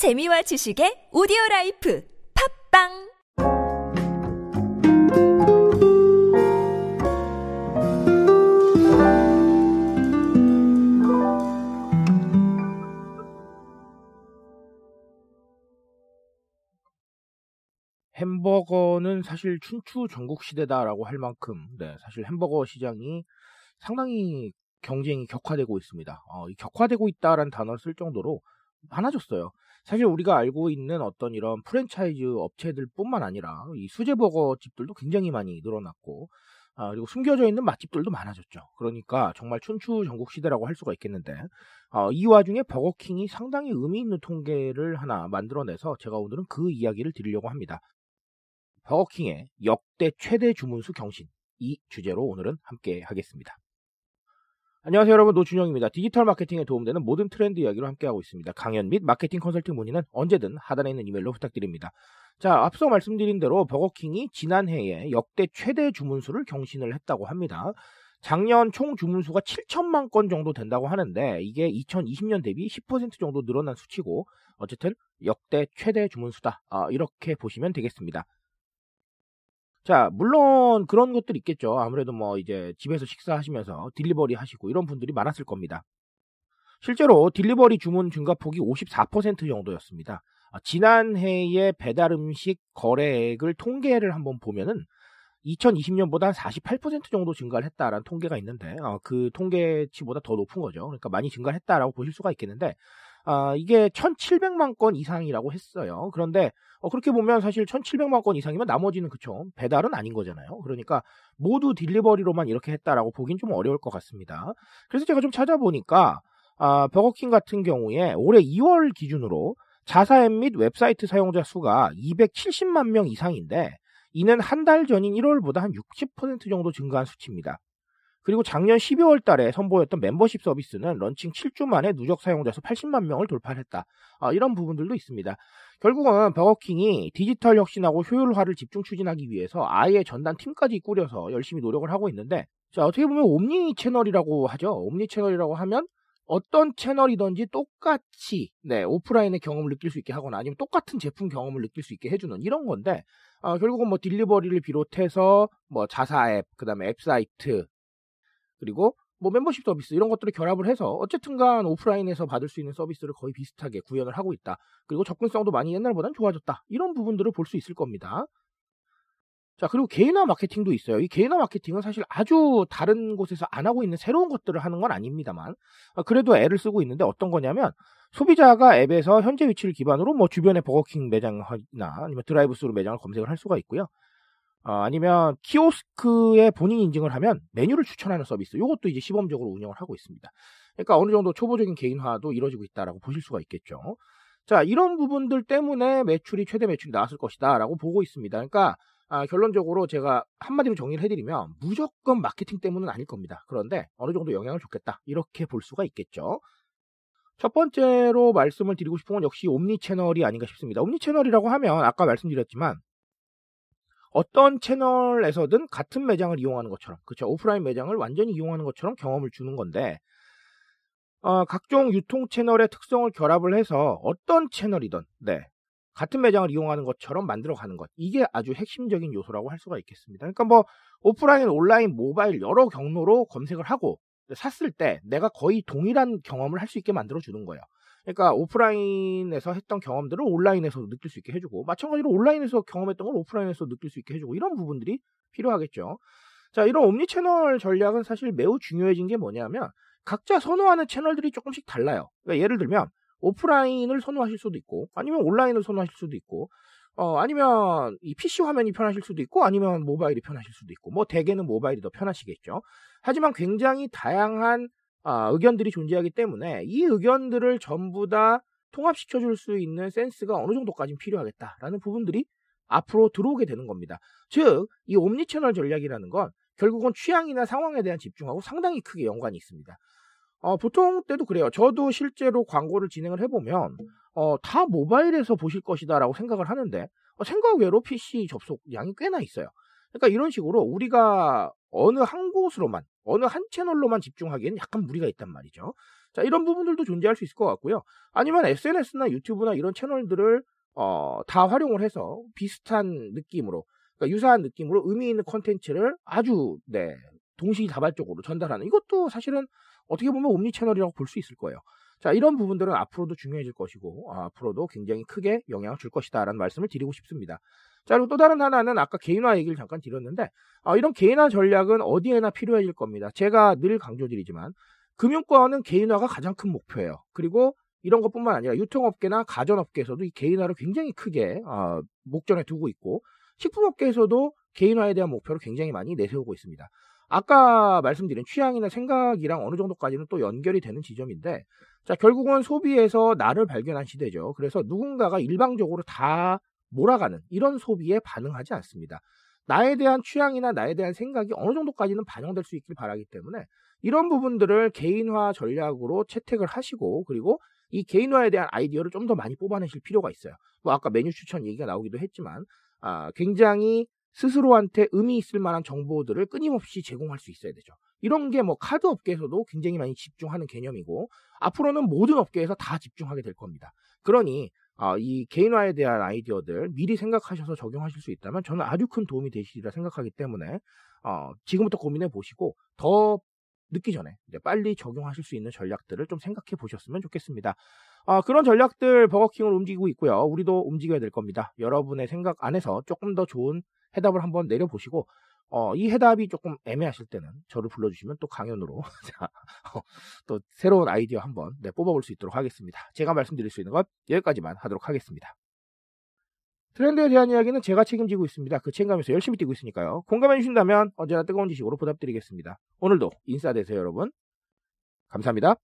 재미와 지식의 오디오 라이프 팟빵 햄버거는 사실 춘추 전국 시대다라고 할 만큼 네, 사실 햄버거 시장이 상당히 경쟁이 격화되고 있습니다. 어, 이 격화되고 있다라는 단어를 쓸 정도로 많아졌어요. 사실 우리가 알고 있는 어떤 이런 프랜차이즈 업체들뿐만 아니라 이 수제버거 집들도 굉장히 많이 늘어났고 아, 그리고 숨겨져 있는 맛집들도 많아졌죠. 그러니까 정말 춘추 전국 시대라고 할 수가 있겠는데 어, 이 와중에 버거킹이 상당히 의미 있는 통계를 하나 만들어내서 제가 오늘은 그 이야기를 드리려고 합니다. 버거킹의 역대 최대 주문수 경신 이 주제로 오늘은 함께 하겠습니다. 안녕하세요 여러분 노준영입니다. 디지털 마케팅에 도움되는 모든 트렌드 이야기로 함께하고 있습니다. 강연 및 마케팅 컨설팅 문의는 언제든 하단에 있는 이메일로 부탁드립니다. 자 앞서 말씀드린 대로 버거킹이 지난해에 역대 최대 주문수를 경신을 했다고 합니다. 작년 총 주문수가 7천만 건 정도 된다고 하는데 이게 2020년 대비 10% 정도 늘어난 수치고 어쨌든 역대 최대 주문수다 아, 이렇게 보시면 되겠습니다. 자, 물론 그런 것들 있겠죠. 아무래도 뭐 이제 집에서 식사하시면서 딜리버리 하시고 이런 분들이 많았을 겁니다. 실제로 딜리버리 주문 증가폭이 54% 정도였습니다. 아, 지난해의 배달 음식 거래액을 통계를 한번 보면은 2020년보다 한48% 정도 증가를 했다라는 통계가 있는데 어, 그 통계치보다 더 높은 거죠. 그러니까 많이 증가를 했다라고 보실 수가 있겠는데 아, 이게 1,700만 건 이상이라고 했어요. 그런데 어, 그렇게 보면 사실 1,700만 건 이상이면 나머지는 그쵸 배달은 아닌 거잖아요. 그러니까 모두 delivery로만 이렇게 했다라고 보긴 좀 어려울 것 같습니다. 그래서 제가 좀 찾아보니까 아, 버거킹 같은 경우에 올해 2월 기준으로 자사 앱 및 웹사이트 사용자 수가 270만 명 이상인데 이는 한 달 전인 1월보다 한 60% 정도 증가한 수치입니다. 그리고 작년 12월 달에 선보였던 멤버십 서비스는 런칭 7주 만에 누적 사용자 수 80만 명을 돌파했다. 아, 이런 부분들도 있습니다. 결국은 버거킹이 디지털 혁신하고 효율화를 집중 추진하기 위해서 아예 전담 팀까지 꾸려서 열심히 노력을 하고 있는데 자, 어떻게 보면 옴니 채널이라고 하죠. 옴니 채널이라고 하면 어떤 채널이든지 똑같이 네, 오프라인의 경험을 느낄 수 있게 하거나 아니면 똑같은 제품 경험을 느낄 수 있게 해주는 이런 건데 어, 결국은 뭐 딜리버리를 비롯해서 뭐 자사 앱, 그다음에 앱 사이트 그리고 뭐 멤버십 서비스 이런 것들을 결합을 해서 어쨌든간 오프라인에서 받을 수 있는 서비스를 거의 비슷하게 구현을 하고 있다. 그리고 접근성도 많이 옛날보다는 좋아졌다. 이런 부분들을 볼 수 있을 겁니다. 자, 그리고 개인화 마케팅도 있어요. 이 개인화 마케팅은 사실 아주 다른 곳에서 안 하고 있는 새로운 것들을 하는 건 아닙니다만, 어, 그래도 애를 쓰고 있는데 어떤 거냐면, 소비자가 앱에서 현재 위치를 기반으로 뭐 주변의 버거킹 매장이나 아니면 드라이브 스루 매장을 검색을 할 수가 있고요. 어, 아니면 키오스크에 본인 인증을 하면 메뉴를 추천하는 서비스. 이것도 이제 시범적으로 운영을 하고 있습니다. 그러니까 어느 정도 초보적인 개인화도 이루어지고 있다라고 보실 수가 있겠죠. 자, 이런 부분들 때문에 매출이 최대 매출이 나왔을 것이다라고 보고 있습니다. 그러니까 아, 결론적으로 제가 한마디로 정리를 해드리면 무조건 마케팅 때문은 아닐 겁니다. 그런데 어느 정도 영향을 줬겠다. 이렇게 볼 수가 있겠죠. 첫 번째로 말씀을 드리고 싶은 건 역시 옴니 채널이 아닌가 싶습니다. 옴니 채널이라고 하면 아까 말씀드렸지만 어떤 채널에서든 같은 매장을 이용하는 것처럼, 그렇죠? 오프라인 매장을 완전히 이용하는 것처럼 경험을 주는 건데, 어, 각종 유통 채널의 특성을 결합을 해서 어떤 채널이든, 네, 같은 매장을 이용하는 것처럼 만들어가는 것. 이게 아주 핵심적인 요소라고 할 수가 있겠습니다. 그러니까 뭐, 오프라인, 온라인, 모바일 여러 경로로 검색을 하고, 샀을 때 내가 거의 동일한 경험을 할 수 있게 만들어주는 거예요. 그러니까 오프라인에서 했던 경험들을 온라인에서 느낄 수 있게 해주고 마찬가지로 온라인에서 경험했던 걸 오프라인에서 느낄 수 있게 해주고 이런 부분들이 필요하겠죠. 자 이런 옴니 채널 전략은 사실 매우 중요해진 게 뭐냐면 각자 선호하는 채널들이 조금씩 달라요. 그러니까 예를 들면 오프라인을 선호하실 수도 있고 아니면 온라인을 선호하실 수도 있고 어, 아니면 이 PC 화면이 편하실 수도 있고 아니면 모바일이 편하실 수도 있고 뭐 대개는 모바일이 더 편하시겠죠. 하지만 굉장히 다양한 아, 의견들이 존재하기 때문에 이 의견들을 전부 다 통합시켜 줄 수 있는 센스가 어느 정도까지 필요하겠다라는 부분들이 앞으로 들어오게 되는 겁니다. 즉, 이 옴니 채널 전략이라는 건 결국은 취향이나 상황에 대한 집중하고 상당히 크게 연관이 있습니다. 어, 보통 때도 그래요. 저도 실제로 광고를 진행을 해보면 어, 다 모바일에서 보실 것이다라고 생각을 하는데 어, 생각 외로 PC 접속량이 꽤나 있어요. 그러니까 이런 식으로 우리가 어느 한 곳으로만 어느 한 채널로만 집중하기에는 약간 무리가 있단 말이죠. 자, 이런 부분들도 존재할 수 있을 것 같고요. 아니면 SNS나 유튜브나 이런 채널들을 어, 다 활용을 해서 비슷한 느낌으로, 그러니까 유사한 느낌으로 의미 있는 컨텐츠를 아주 네, 동시다발적으로 전달하는 이것도 사실은 어떻게 보면 옴니 채널이라고 볼 수 있을 거예요. 자, 이런 부분들은 앞으로도 중요해질 것이고, 아, 앞으로도 굉장히 크게 영향을 줄 것이다. 라는 말씀을 드리고 싶습니다. 자, 그리고 또 다른 하나는 아까 개인화 얘기를 잠깐 드렸는데, 아, 이런 개인화 전략은 어디에나 필요해질 겁니다. 제가 늘 강조드리지만, 금융권은 개인화가 가장 큰 목표예요. 그리고 이런 것뿐만 아니라 유통업계나 가전업계에서도 이 개인화를 굉장히 크게 어, 목전에 두고 있고 식품업계에서도 개인화에 대한 목표를 굉장히 많이 내세우고 있습니다. 아까 말씀드린 취향이나 생각이랑 어느 정도까지는 또 연결이 되는 지점인데 자 결국은 소비에서 나를 발견한 시대죠. 그래서 누군가가 일방적으로 다 몰아가는 이런 소비에 반응하지 않습니다. 나에 대한 취향이나 나에 대한 생각이 어느 정도까지는 반영될 수 있길 바라기 때문에 이런 부분들을 개인화 전략으로 채택을 하시고 그리고 이 개인화에 대한 아이디어를 좀 더 많이 뽑아내실 필요가 있어요. 뭐 아까 메뉴 추천 얘기가 나오기도 했지만 아, 굉장히 스스로한테 의미 있을 만한 정보들을 끊임없이 제공할 수 있어야 되죠. 이런 게 뭐 카드 업계에서도 굉장히 많이 집중하는 개념이고 앞으로는 모든 업계에서 다 집중하게 될 겁니다. 그러니 어, 이 개인화에 대한 아이디어들 미리 생각하셔서 적용하실 수 있다면 저는 아주 큰 도움이 되시리라 생각하기 때문에 어, 지금부터 고민해 보시고 더 늦기 전에 빨리 적용하실 수 있는 전략들을 좀 생각해 보셨으면 좋겠습니다. 어, 그런 전략들 버거킹을 움직이고 있고요. 우리도 움직여야 될 겁니다. 여러분의 생각 안에서 조금 더 좋은 해답을 한번 내려보시고 어, 이 해답이 조금 애매하실 때는 저를 불러주시면 또 강연으로 자, 어, 또 새로운 아이디어 한번 네, 뽑아볼 수 있도록 하겠습니다. 제가 말씀드릴 수 있는 것 여기까지만 하도록 하겠습니다. 트렌드에 대한 이야기는 제가 책임지고 있습니다. 그 책임감에서 열심히 뛰고 있으니까요. 공감해 주신다면 언제나 뜨거운 지식으로 보답드리겠습니다. 오늘도 인싸 되세요, 여러분. 감사합니다.